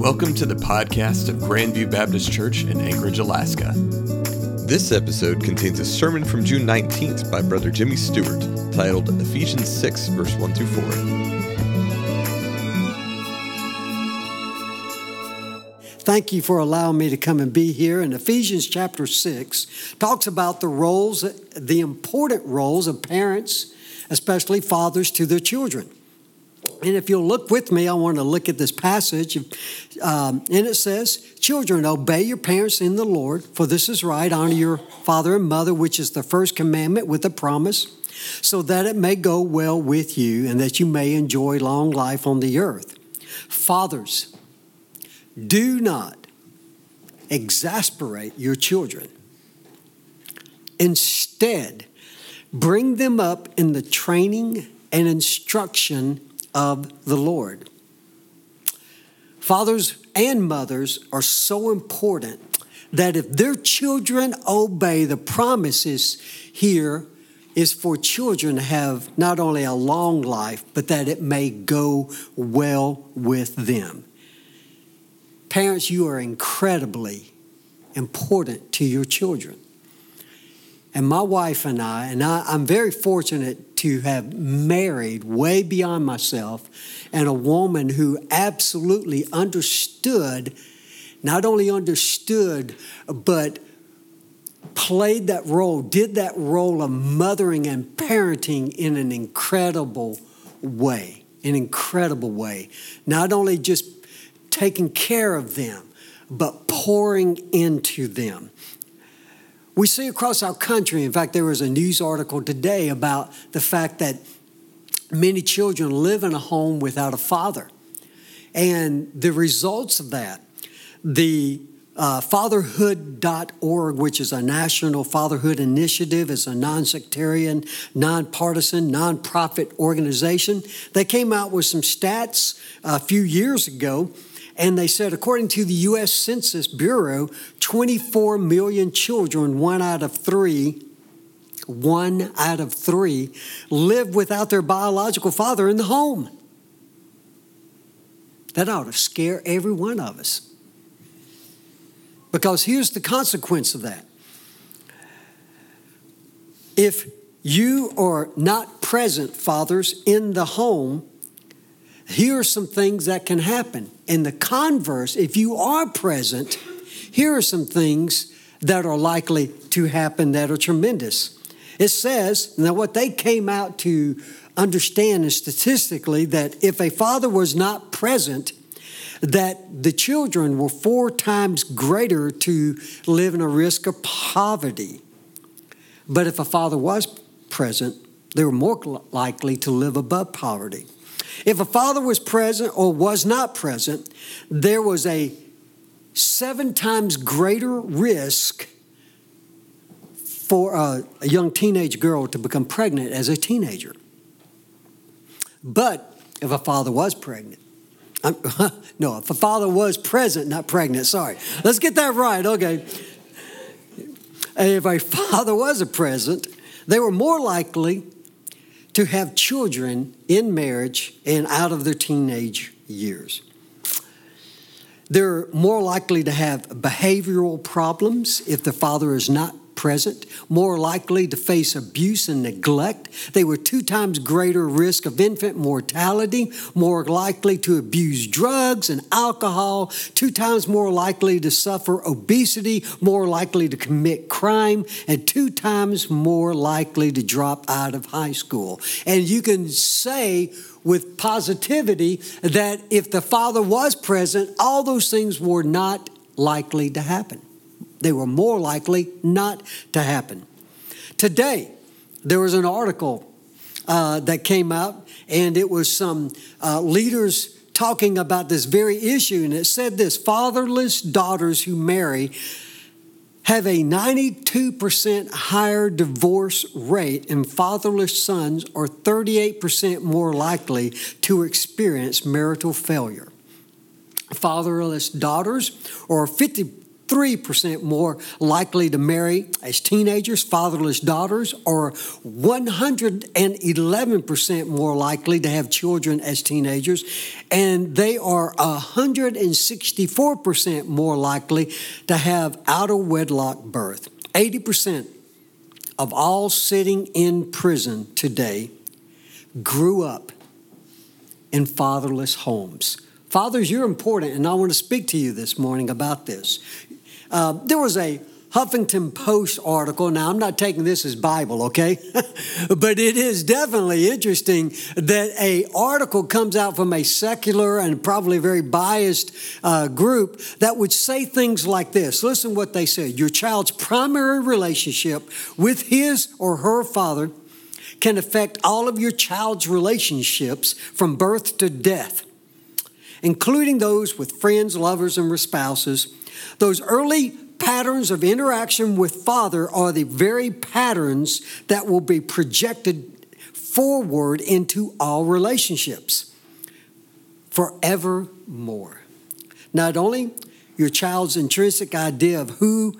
Welcome to the podcast of Grandview Baptist Church in Anchorage, Alaska. This episode contains a sermon from June 19th by Brother Jimmy Stewart titled Ephesians 6, verse 1 through 4. Thank you for allowing me to come and be here. And Ephesians chapter 6 talks about the roles, the important roles of parents, especially fathers, to their children. And if you'll look with me, I want to look at this passage. Um, and it says, Children, obey your parents in the Lord, for this is right. Honor your father and mother, which is the first commandment with a promise, so that it may go well with you and that you may enjoy long life on the earth. Fathers, do not exasperate your children. Instead, bring them up in the training and instruction of the Lord. Fathers and mothers are so important that if their children obey the promises here is for children to have not only a long life, but that it may go well with them. Parents, you are incredibly important to your children. And my wife and I, and I, am very fortunate to have married way beyond myself and a woman who absolutely understood, not only understood, but played that role, did that role of mothering and parenting in an incredible way, an incredible way. Not only just taking care of them, but pouring into them. We see across our country, in fact, there was a news article today about the fact that many children live in a home without a father. And the results of that, the uh, fatherhood.org, which is a national fatherhood initiative, is a non sectarian, non-partisan, non-profit organization. They came out with some stats a few years ago and they said, according to the U.S. Census Bureau, 24 million children, one out of three, one out of three, live without their biological father in the home. That ought to scare every one of us. Because here's the consequence of that. If you are not present, fathers, in the home, here are some things that can happen. In the converse, if you are present, here are some things that are likely to happen that are tremendous. It says, now what they came out to understand is statistically that if a father was not present, that the children were four times greater to live in a risk of poverty. But if a father was present, they were more likely to live above poverty. If a father was present or was not present, there was a seven times greater risk for a, a young teenage girl to become pregnant as a teenager. But if a father was pregnant, I'm, no, if a father was present, not pregnant, sorry. Let's get that right, okay. If a father was a present, they were more likely to have children in marriage and out of their teenage years. They're more likely to have behavioral problems if the father is not present, more likely to face abuse and neglect. They were two times greater risk of infant mortality, more likely to abuse drugs and alcohol, two times more likely to suffer obesity, more likely to commit crime, and two times more likely to drop out of high school. And you can say, with positivity that if the father was present, all those things were not likely to happen. They were more likely not to happen. Today, there was an article uh, that came out, and it was some uh, leaders talking about this very issue, and it said this fatherless daughters who marry have a 92% higher divorce rate, and fatherless sons are 38% more likely to experience marital failure. Fatherless daughters are 50 3% more likely to marry as teenagers, fatherless daughters, or 111% more likely to have children as teenagers. And they are 164% more likely to have out of wedlock birth. 80% of all sitting in prison today grew up in fatherless homes. Fathers, you're important, and I want to speak to you this morning about this. Uh, there was a Huffington Post article. Now, I'm not taking this as Bible, okay? but it is definitely interesting that a article comes out from a secular and probably very biased uh, group that would say things like this. Listen what they said. Your child's primary relationship with his or her father can affect all of your child's relationships from birth to death, including those with friends, lovers, and spouses. Those early patterns of interaction with Father are the very patterns that will be projected forward into all relationships forevermore. Not only your child's intrinsic idea of who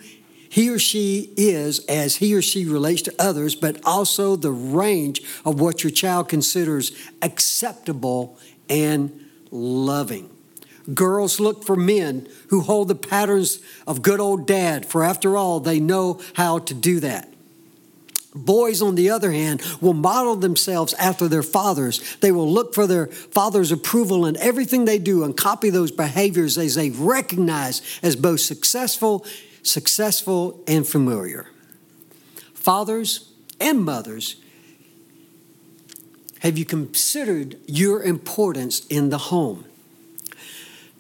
he or she is as he or she relates to others, but also the range of what your child considers acceptable and loving. Girls look for men who hold the patterns of good old dad, for after all, they know how to do that. Boys, on the other hand, will model themselves after their fathers. They will look for their father's approval in everything they do and copy those behaviors as they recognize as both successful successful, and familiar. Fathers and mothers, have you considered your importance in the home?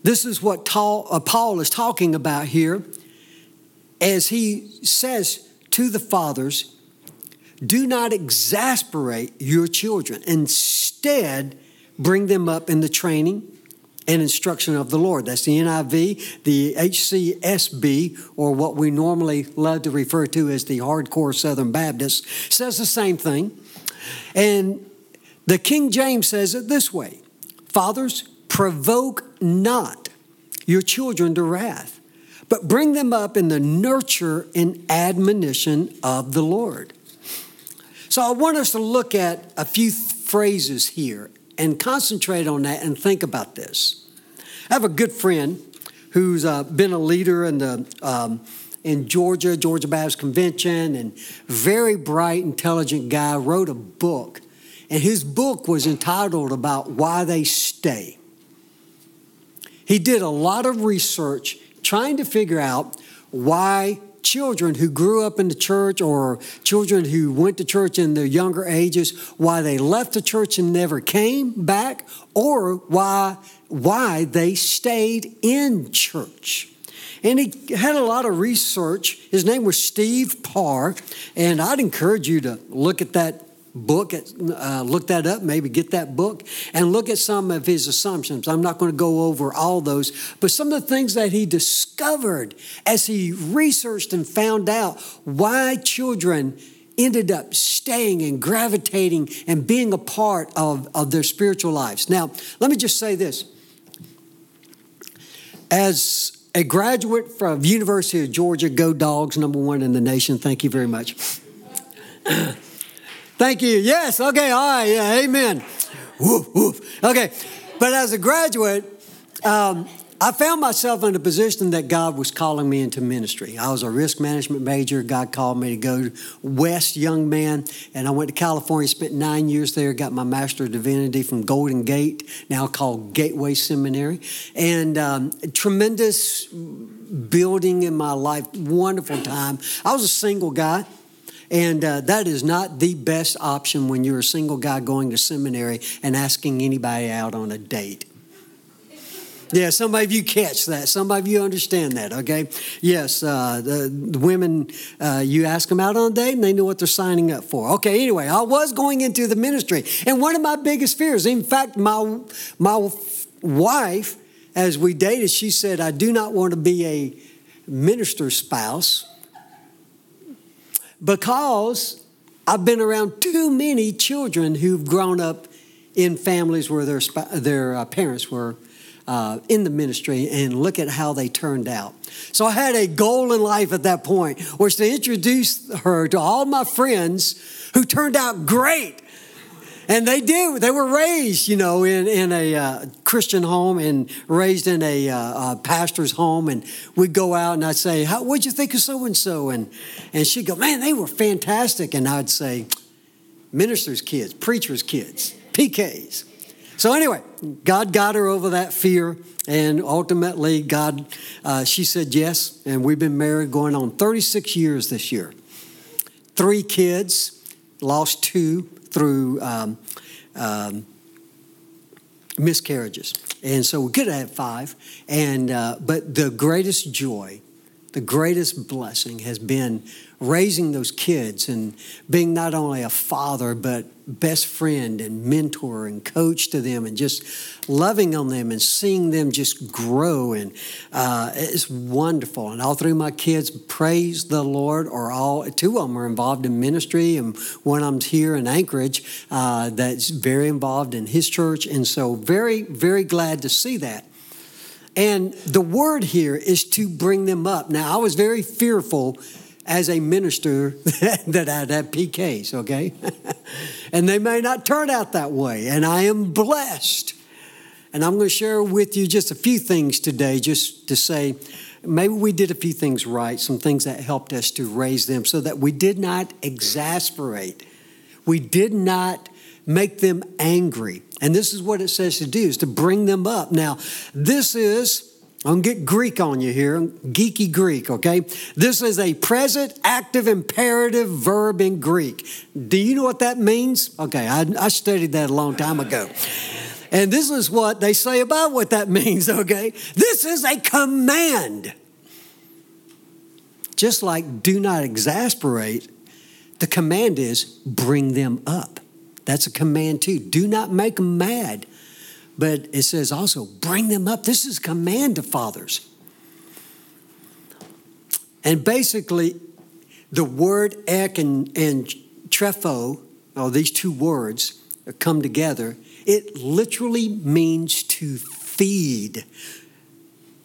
This is what uh, Paul is talking about here as he says to the fathers, do not exasperate your children. Instead, bring them up in the training and instruction of the Lord. That's the NIV, the HCSB, or what we normally love to refer to as the hardcore Southern Baptist, says the same thing. And the King James says it this way Fathers, provoke not your children to wrath, but bring them up in the nurture and admonition of the Lord. So I want us to look at a few phrases here and concentrate on that and think about this. I have a good friend who's uh, been a leader in the um, in Georgia, Georgia Baptist Convention, and very bright, intelligent guy. Wrote a book, and his book was entitled about why they stay. He did a lot of research trying to figure out why children who grew up in the church or children who went to church in their younger ages, why they left the church and never came back, or why, why they stayed in church. And he had a lot of research. His name was Steve Parr, and I'd encourage you to look at that book, uh, look that up, maybe get that book, and look at some of his assumptions. I'm not going to go over all those, but some of the things that he discovered as he researched and found out why children ended up staying and gravitating and being a part of, of their spiritual lives. Now, let me just say this. As a graduate from University of Georgia, go dogs, number one in the nation. Thank you very much. Thank you. Yes. Okay. All right. Yeah. Amen. Woof, woof. Okay. But as a graduate, um, I found myself in a position that God was calling me into ministry. I was a risk management major. God called me to go west, young man, and I went to California, spent nine years there, got my Master of Divinity from Golden Gate, now called Gateway Seminary. And um, tremendous building in my life, wonderful time. I was a single guy. And uh, that is not the best option when you're a single guy going to seminary and asking anybody out on a date. Yeah, some of you catch that. Some of you understand that, okay? Yes, uh, the, the, women, uh, you ask them out on a date and they know what they're signing up for. Okay, anyway, I was going into the ministry. And one of my biggest fears, in fact, my, my wife, as we dated, she said, I do not want to be a minister's spouse because I've been around too many children who've grown up in families where their, their uh, parents were uh, in the ministry and look at how they turned out. So I had a goal in life at that point was to introduce her to all my friends who turned out great. And they did. They were raised, you know, in, in a uh, Christian home and raised in a, uh, pastor's home. And we'd go out and I'd say, How, what'd you think of so and so? And and she'd go, Man, they were fantastic. And I'd say, Ministers' kids, preachers' kids, PKs. So anyway, God got her over that fear, and ultimately, God, uh, she said yes, and we've been married going on 36 years this year. Three kids, lost two through um, um, miscarriages, and so we could have five. And uh, but the greatest joy, the greatest blessing has been raising those kids and being not only a father, but best friend and mentor and coach to them and just loving on them and seeing them just grow. And uh, it's wonderful. And all three of my kids praise the Lord, or all two of them are involved in ministry, and one of them's here in Anchorage uh, that's very involved in his church. And so, very, very glad to see that. And the word here is to bring them up. Now, I was very fearful as a minister that I'd have PKs, okay? and they may not turn out that way. And I am blessed. And I'm going to share with you just a few things today, just to say maybe we did a few things right, some things that helped us to raise them so that we did not exasperate. We did not make them angry. And this is what it says to do is to bring them up. Now, this is I'm to get Greek on you here, geeky Greek, okay? This is a present active imperative verb in Greek. Do you know what that means? Okay, I, I studied that a long time ago. And this is what they say about what that means, okay? This is a command. Just like do not exasperate, the command is bring them up. That's a command too. Do not make them mad. But it says also, bring them up. This is command to fathers. And basically, the word ek and, and trepho, oh, these two words come together, it literally means to feed.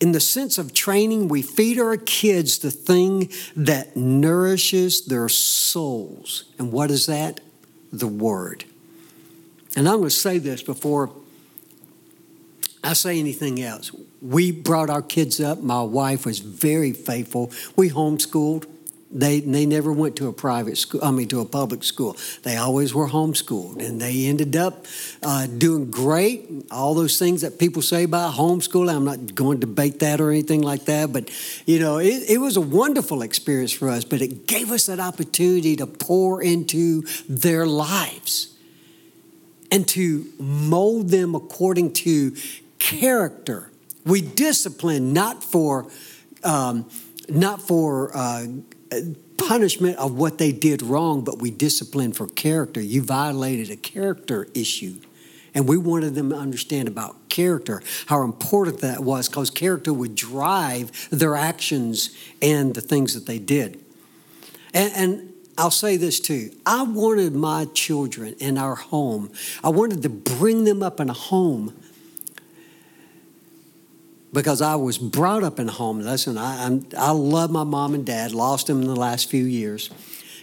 In the sense of training, we feed our kids the thing that nourishes their souls. And what is that? The Word. And I'm going to say this before I say anything else. We brought our kids up. My wife was very faithful. We homeschooled. They, they never went to a private school, I mean, to a public school. They always were homeschooled, and they ended up uh, doing great. All those things that people say about homeschooling, I'm not going to debate that or anything like that, but you know, it, it was a wonderful experience for us, but it gave us that opportunity to pour into their lives and to mold them according to character. We discipline not for um, not for uh, punishment of what they did wrong, but we discipline for character. You violated a character issue. And we wanted them to understand about character, how important that was, because character would drive their actions and the things that they did. And, and I'll say this too. I wanted my children in our home, I wanted to bring them up in a home because I was brought up in a home. Listen, I, I'm, i love my mom and dad. Lost them in the last few years,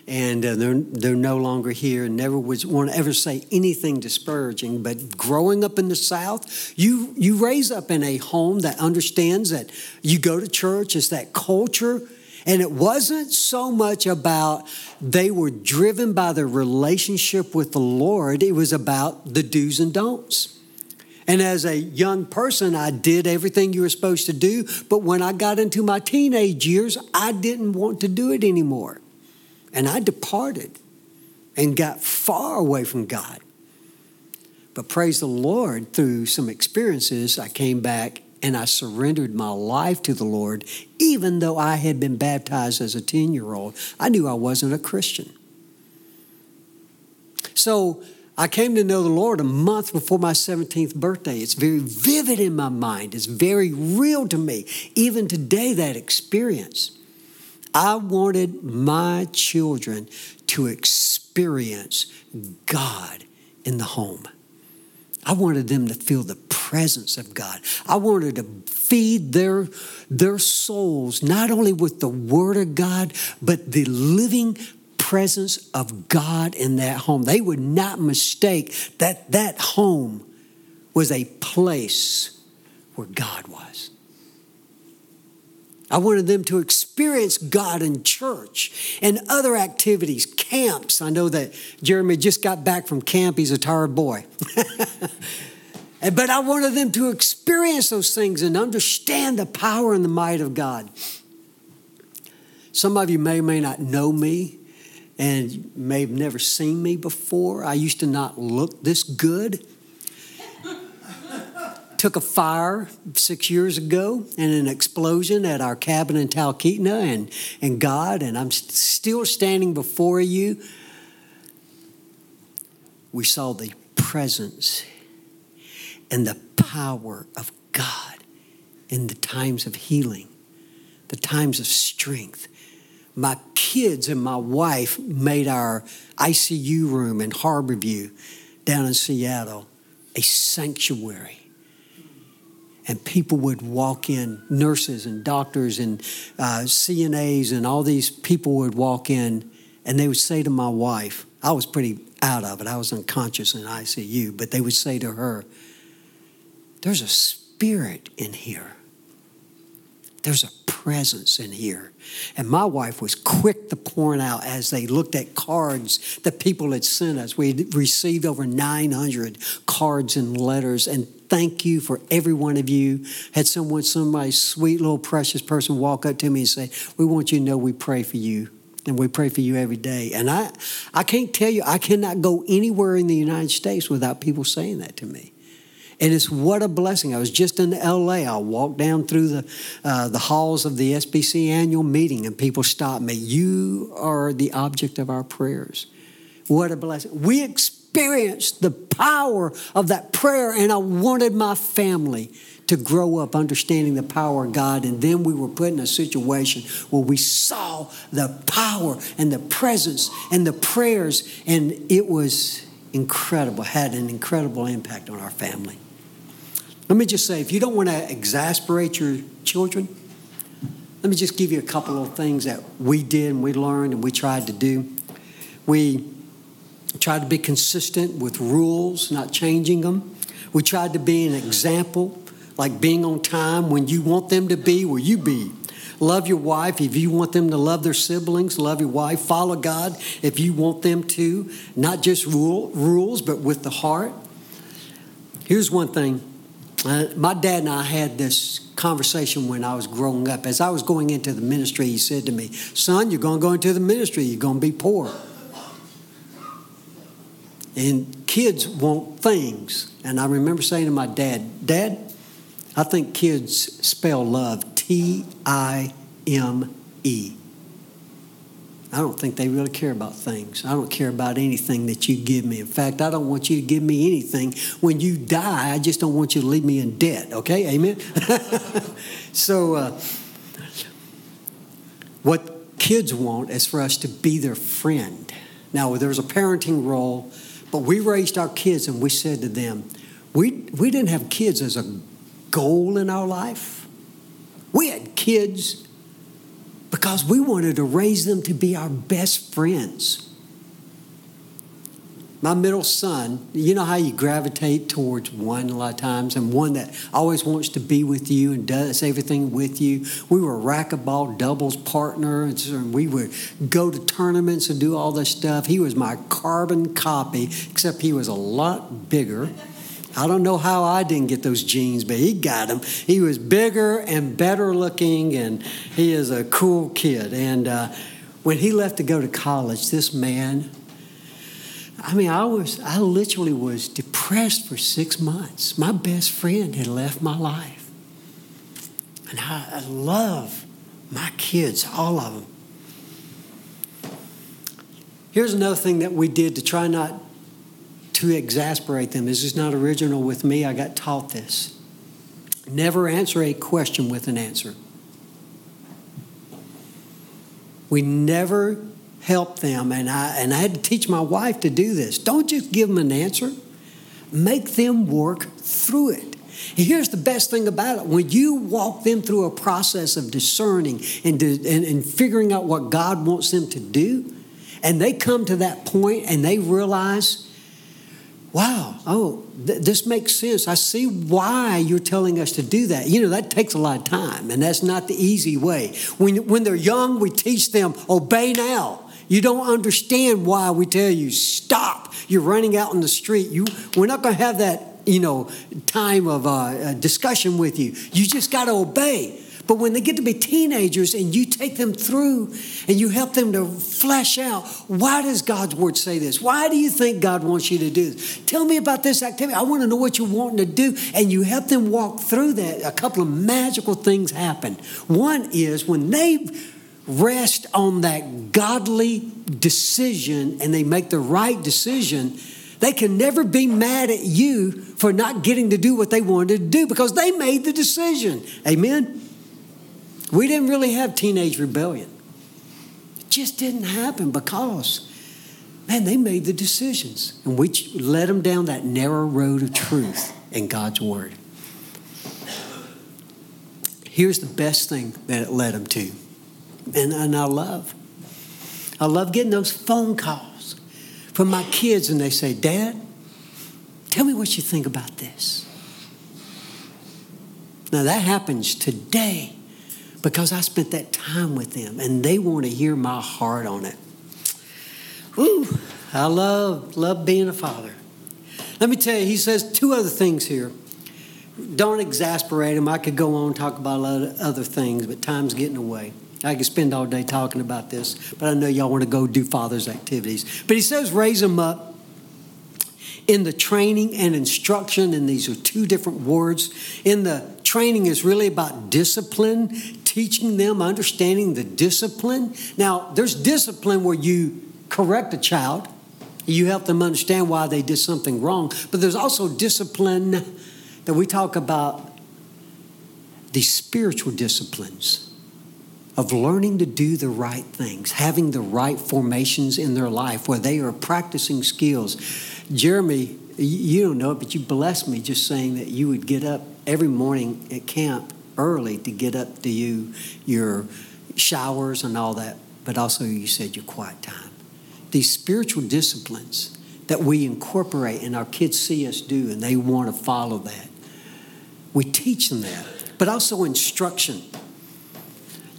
and uh, they're they're no longer here. And never was want to ever say anything disparaging. But growing up in the South, you you raise up in a home that understands that you go to church. It's that culture. And it wasn't so much about they were driven by their relationship with the Lord, it was about the do's and don'ts. And as a young person, I did everything you were supposed to do. But when I got into my teenage years, I didn't want to do it anymore. And I departed and got far away from God. But praise the Lord, through some experiences, I came back and I surrendered my life to the Lord, even though I had been baptized as a 10 year old. I knew I wasn't a Christian. So I came to know the Lord a month before my 17th birthday. It's very vivid in my mind, it's very real to me. Even today, that experience. I wanted my children to experience God in the home. I wanted them to feel the presence of God. I wanted to feed their, their souls not only with the Word of God, but the living presence of God in that home. They would not mistake that that home was a place where God was. I wanted them to experience God in church and other activities, camps. I know that Jeremy just got back from camp, he's a tired boy. but I wanted them to experience those things and understand the power and the might of God. Some of you may or may not know me and may have never seen me before. I used to not look this good took a fire six years ago and an explosion at our cabin in Talkeetna and, and God, and I'm still standing before you. We saw the presence and the power of God in the times of healing, the times of strength. My kids and my wife made our ICU room in Harborview down in Seattle a sanctuary and people would walk in, nurses and doctors and uh, CNAs and all these people would walk in, and they would say to my wife, I was pretty out of it, I was unconscious in ICU, but they would say to her, There's a spirit in here. There's a presence in here. And my wife was quick to point out as they looked at cards that people had sent us. We received over 900 cards and letters, and thank you for every one of you. Had someone, somebody sweet little precious person walk up to me and say, We want you to know we pray for you. And we pray for you every day. And I, I can't tell you, I cannot go anywhere in the United States without people saying that to me. And it's what a blessing. I was just in LA. I walked down through the, uh, the halls of the SBC annual meeting, and people stopped me. You are the object of our prayers. What a blessing. We experienced the power of that prayer, and I wanted my family to grow up understanding the power of God. And then we were put in a situation where we saw the power and the presence and the prayers, and it was incredible, had an incredible impact on our family. Let me just say, if you don't want to exasperate your children, let me just give you a couple of things that we did and we learned and we tried to do. We tried to be consistent with rules, not changing them. We tried to be an example, like being on time when you want them to be, will you be? Love your wife if you want them to love their siblings. Love your wife. Follow God if you want them to. Not just rule, rules, but with the heart. Here's one thing uh, my dad and I had this conversation when I was growing up. As I was going into the ministry, he said to me, Son, you're going to go into the ministry, you're going to be poor. And kids want things. And I remember saying to my dad, Dad, I think kids spell love T I M E. I don't think they really care about things. I don't care about anything that you give me. In fact, I don't want you to give me anything. When you die, I just don't want you to leave me in debt, okay? Amen? so, uh, what kids want is for us to be their friend. Now, there's a parenting role, but we raised our kids and we said to them, we, we didn't have kids as a goal in our life. We had kids because we wanted to raise them to be our best friends. My middle son, you know how you gravitate towards one a lot of times, and one that always wants to be with you and does everything with you. We were racquetball doubles partner, and we would go to tournaments and do all this stuff. He was my carbon copy, except he was a lot bigger. I don't know how I didn't get those genes, but he got them. He was bigger and better looking, and he is a cool kid. And uh, when he left to go to college, this man, I mean, I was, I literally was depressed for six months. My best friend had left my life. And I, I love my kids, all of them. Here's another thing that we did to try not to exasperate them. This is not original with me. I got taught this. Never answer a question with an answer. We never help them, and I, and I had to teach my wife to do this. Don't just give them an answer. make them work through it. And here's the best thing about it when you walk them through a process of discerning and, and, and figuring out what God wants them to do, and they come to that point and they realize, wow, oh, th- this makes sense. I see why you're telling us to do that. You know, that takes a lot of time, and that's not the easy way. When, when they're young, we teach them, obey now. You don't understand why we tell you, stop. You're running out in the street. You, we're not going to have that you know, time of uh, discussion with you. You just got to obey. But when they get to be teenagers and you take them through and you help them to flesh out, why does God's word say this? Why do you think God wants you to do this? Tell me about this activity. I want to know what you're wanting to do. And you help them walk through that. A couple of magical things happen. One is when they rest on that godly decision and they make the right decision they can never be mad at you for not getting to do what they wanted to do because they made the decision. Amen? We didn't really have teenage rebellion. It just didn't happen because, man, they made the decisions and we led them down that narrow road of truth in God's Word. Here's the best thing that it led them to, and, and I love. I love getting those phone calls from my kids and they say, Dad, tell me what you think about this. Now that happens today because I spent that time with them and they want to hear my heart on it. Woo, I love, love being a father. Let me tell you, he says two other things here. Don't exasperate him. I could go on and talk about a lot of other things, but time's getting away. I could spend all day talking about this, but I know y'all want to go do Father's activities. But he says, raise them up in the training and instruction, and these are two different words. In the training is really about discipline, teaching them, understanding the discipline. Now, there's discipline where you correct a child, you help them understand why they did something wrong, but there's also discipline that we talk about the spiritual disciplines of learning to do the right things, having the right formations in their life where they are practicing skills. Jeremy, you don't know it, but you blessed me just saying that you would get up every morning at camp early to get up to you, your showers and all that, but also you said your quiet time. These spiritual disciplines that we incorporate and our kids see us do and they want to follow that. We teach them that, but also instruction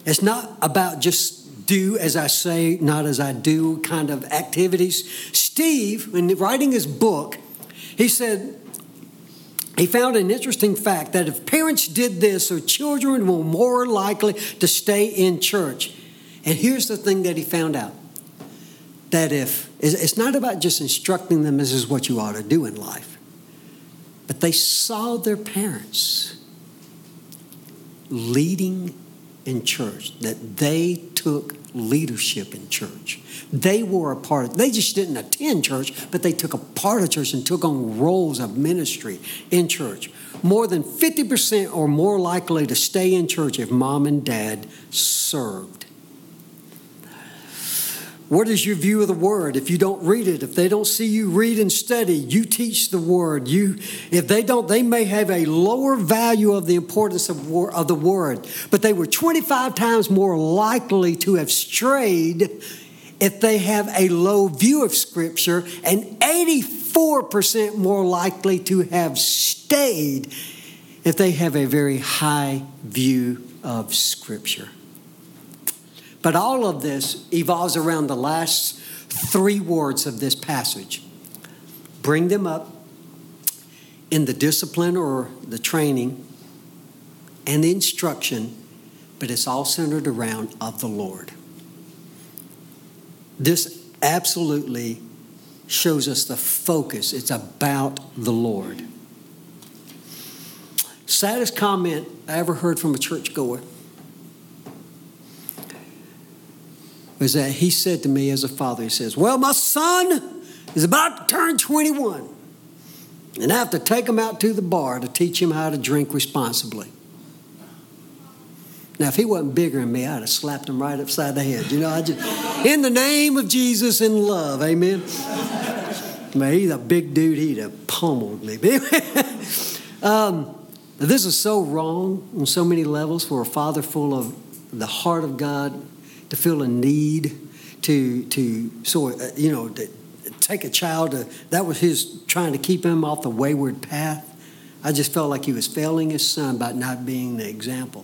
it's not about just do as I say, not as I do kind of activities. Steve, in writing his book, he said, he found an interesting fact that if parents did this, their children were more likely to stay in church. And here's the thing that he found out that if it's not about just instructing them this is what you ought to do in life, but they saw their parents leading in church, that they took leadership in church. They were a part of, they just didn't attend church, but they took a part of church and took on roles of ministry in church. More than 50% are more likely to stay in church if mom and dad served. What is your view of the word? If you don't read it, if they don't see you read and study, you teach the word. You, if they don't, they may have a lower value of the importance of, of the word. But they were 25 times more likely to have strayed if they have a low view of Scripture, and 84% more likely to have stayed if they have a very high view of Scripture. But all of this evolves around the last three words of this passage bring them up in the discipline or the training and the instruction, but it's all centered around of the Lord. This absolutely shows us the focus. It's about the Lord. Saddest comment I ever heard from a churchgoer was that he said to me as a father, he says, Well, my son is about to turn 21, and I have to take him out to the bar to teach him how to drink responsibly. Now, if he wasn't bigger than me, I'd have slapped him right upside the head. You know, I just, in the name of Jesus in love, amen. Man, he's a big dude. He'd have pummeled me. um, this is so wrong on so many levels for a father full of the heart of God to feel a need to to sort of, you know to take a child to that was his trying to keep him off the wayward path. I just felt like he was failing his son by not being the example.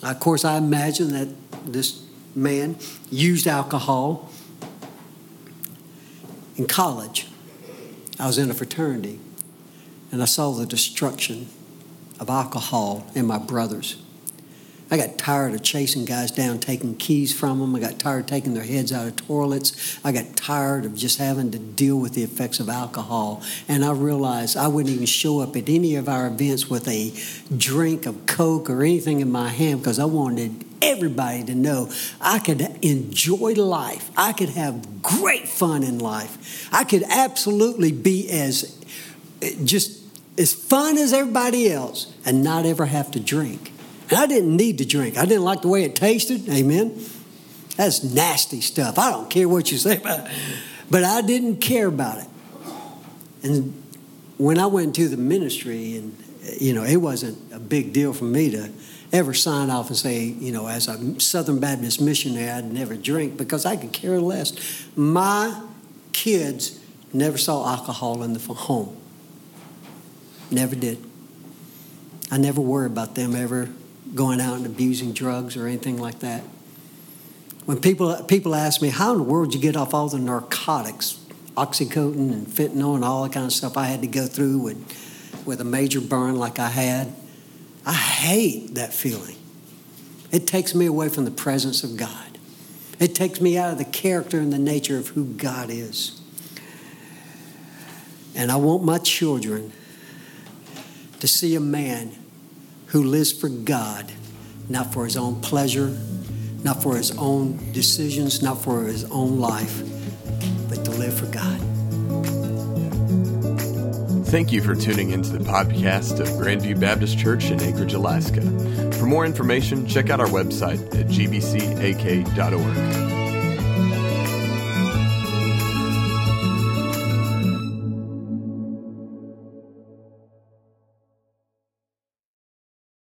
Of course, I imagine that this man used alcohol in college. I was in a fraternity, and I saw the destruction of alcohol in my brothers. I got tired of chasing guys down, taking keys from them. I got tired of taking their heads out of toilets. I got tired of just having to deal with the effects of alcohol. And I realized I wouldn't even show up at any of our events with a drink of Coke or anything in my hand because I wanted everybody to know I could enjoy life. I could have great fun in life. I could absolutely be as eh, just as fun as everybody else and not ever have to drink. I didn't need to drink. I didn't like the way it tasted. Amen. That's nasty stuff. I don't care what you say about it. But I didn't care about it. And when I went to the ministry, and you know, it wasn't a big deal for me to ever sign off and say, you know, as a Southern Baptist missionary, I'd never drink because I could care less. My kids never saw alcohol in the home. Never did. I never worried about them ever going out and abusing drugs or anything like that. When people people ask me, how in the world did you get off all the narcotics, oxycodone and fentanyl and all that kind of stuff I had to go through with, with a major burn like I had, I hate that feeling. It takes me away from the presence of God. It takes me out of the character and the nature of who God is. And I want my children to see a man who lives for God, not for his own pleasure, not for his own decisions, not for his own life, but to live for God. Thank you for tuning into the podcast of Grandview Baptist Church in Anchorage, Alaska. For more information, check out our website at gbcak.org.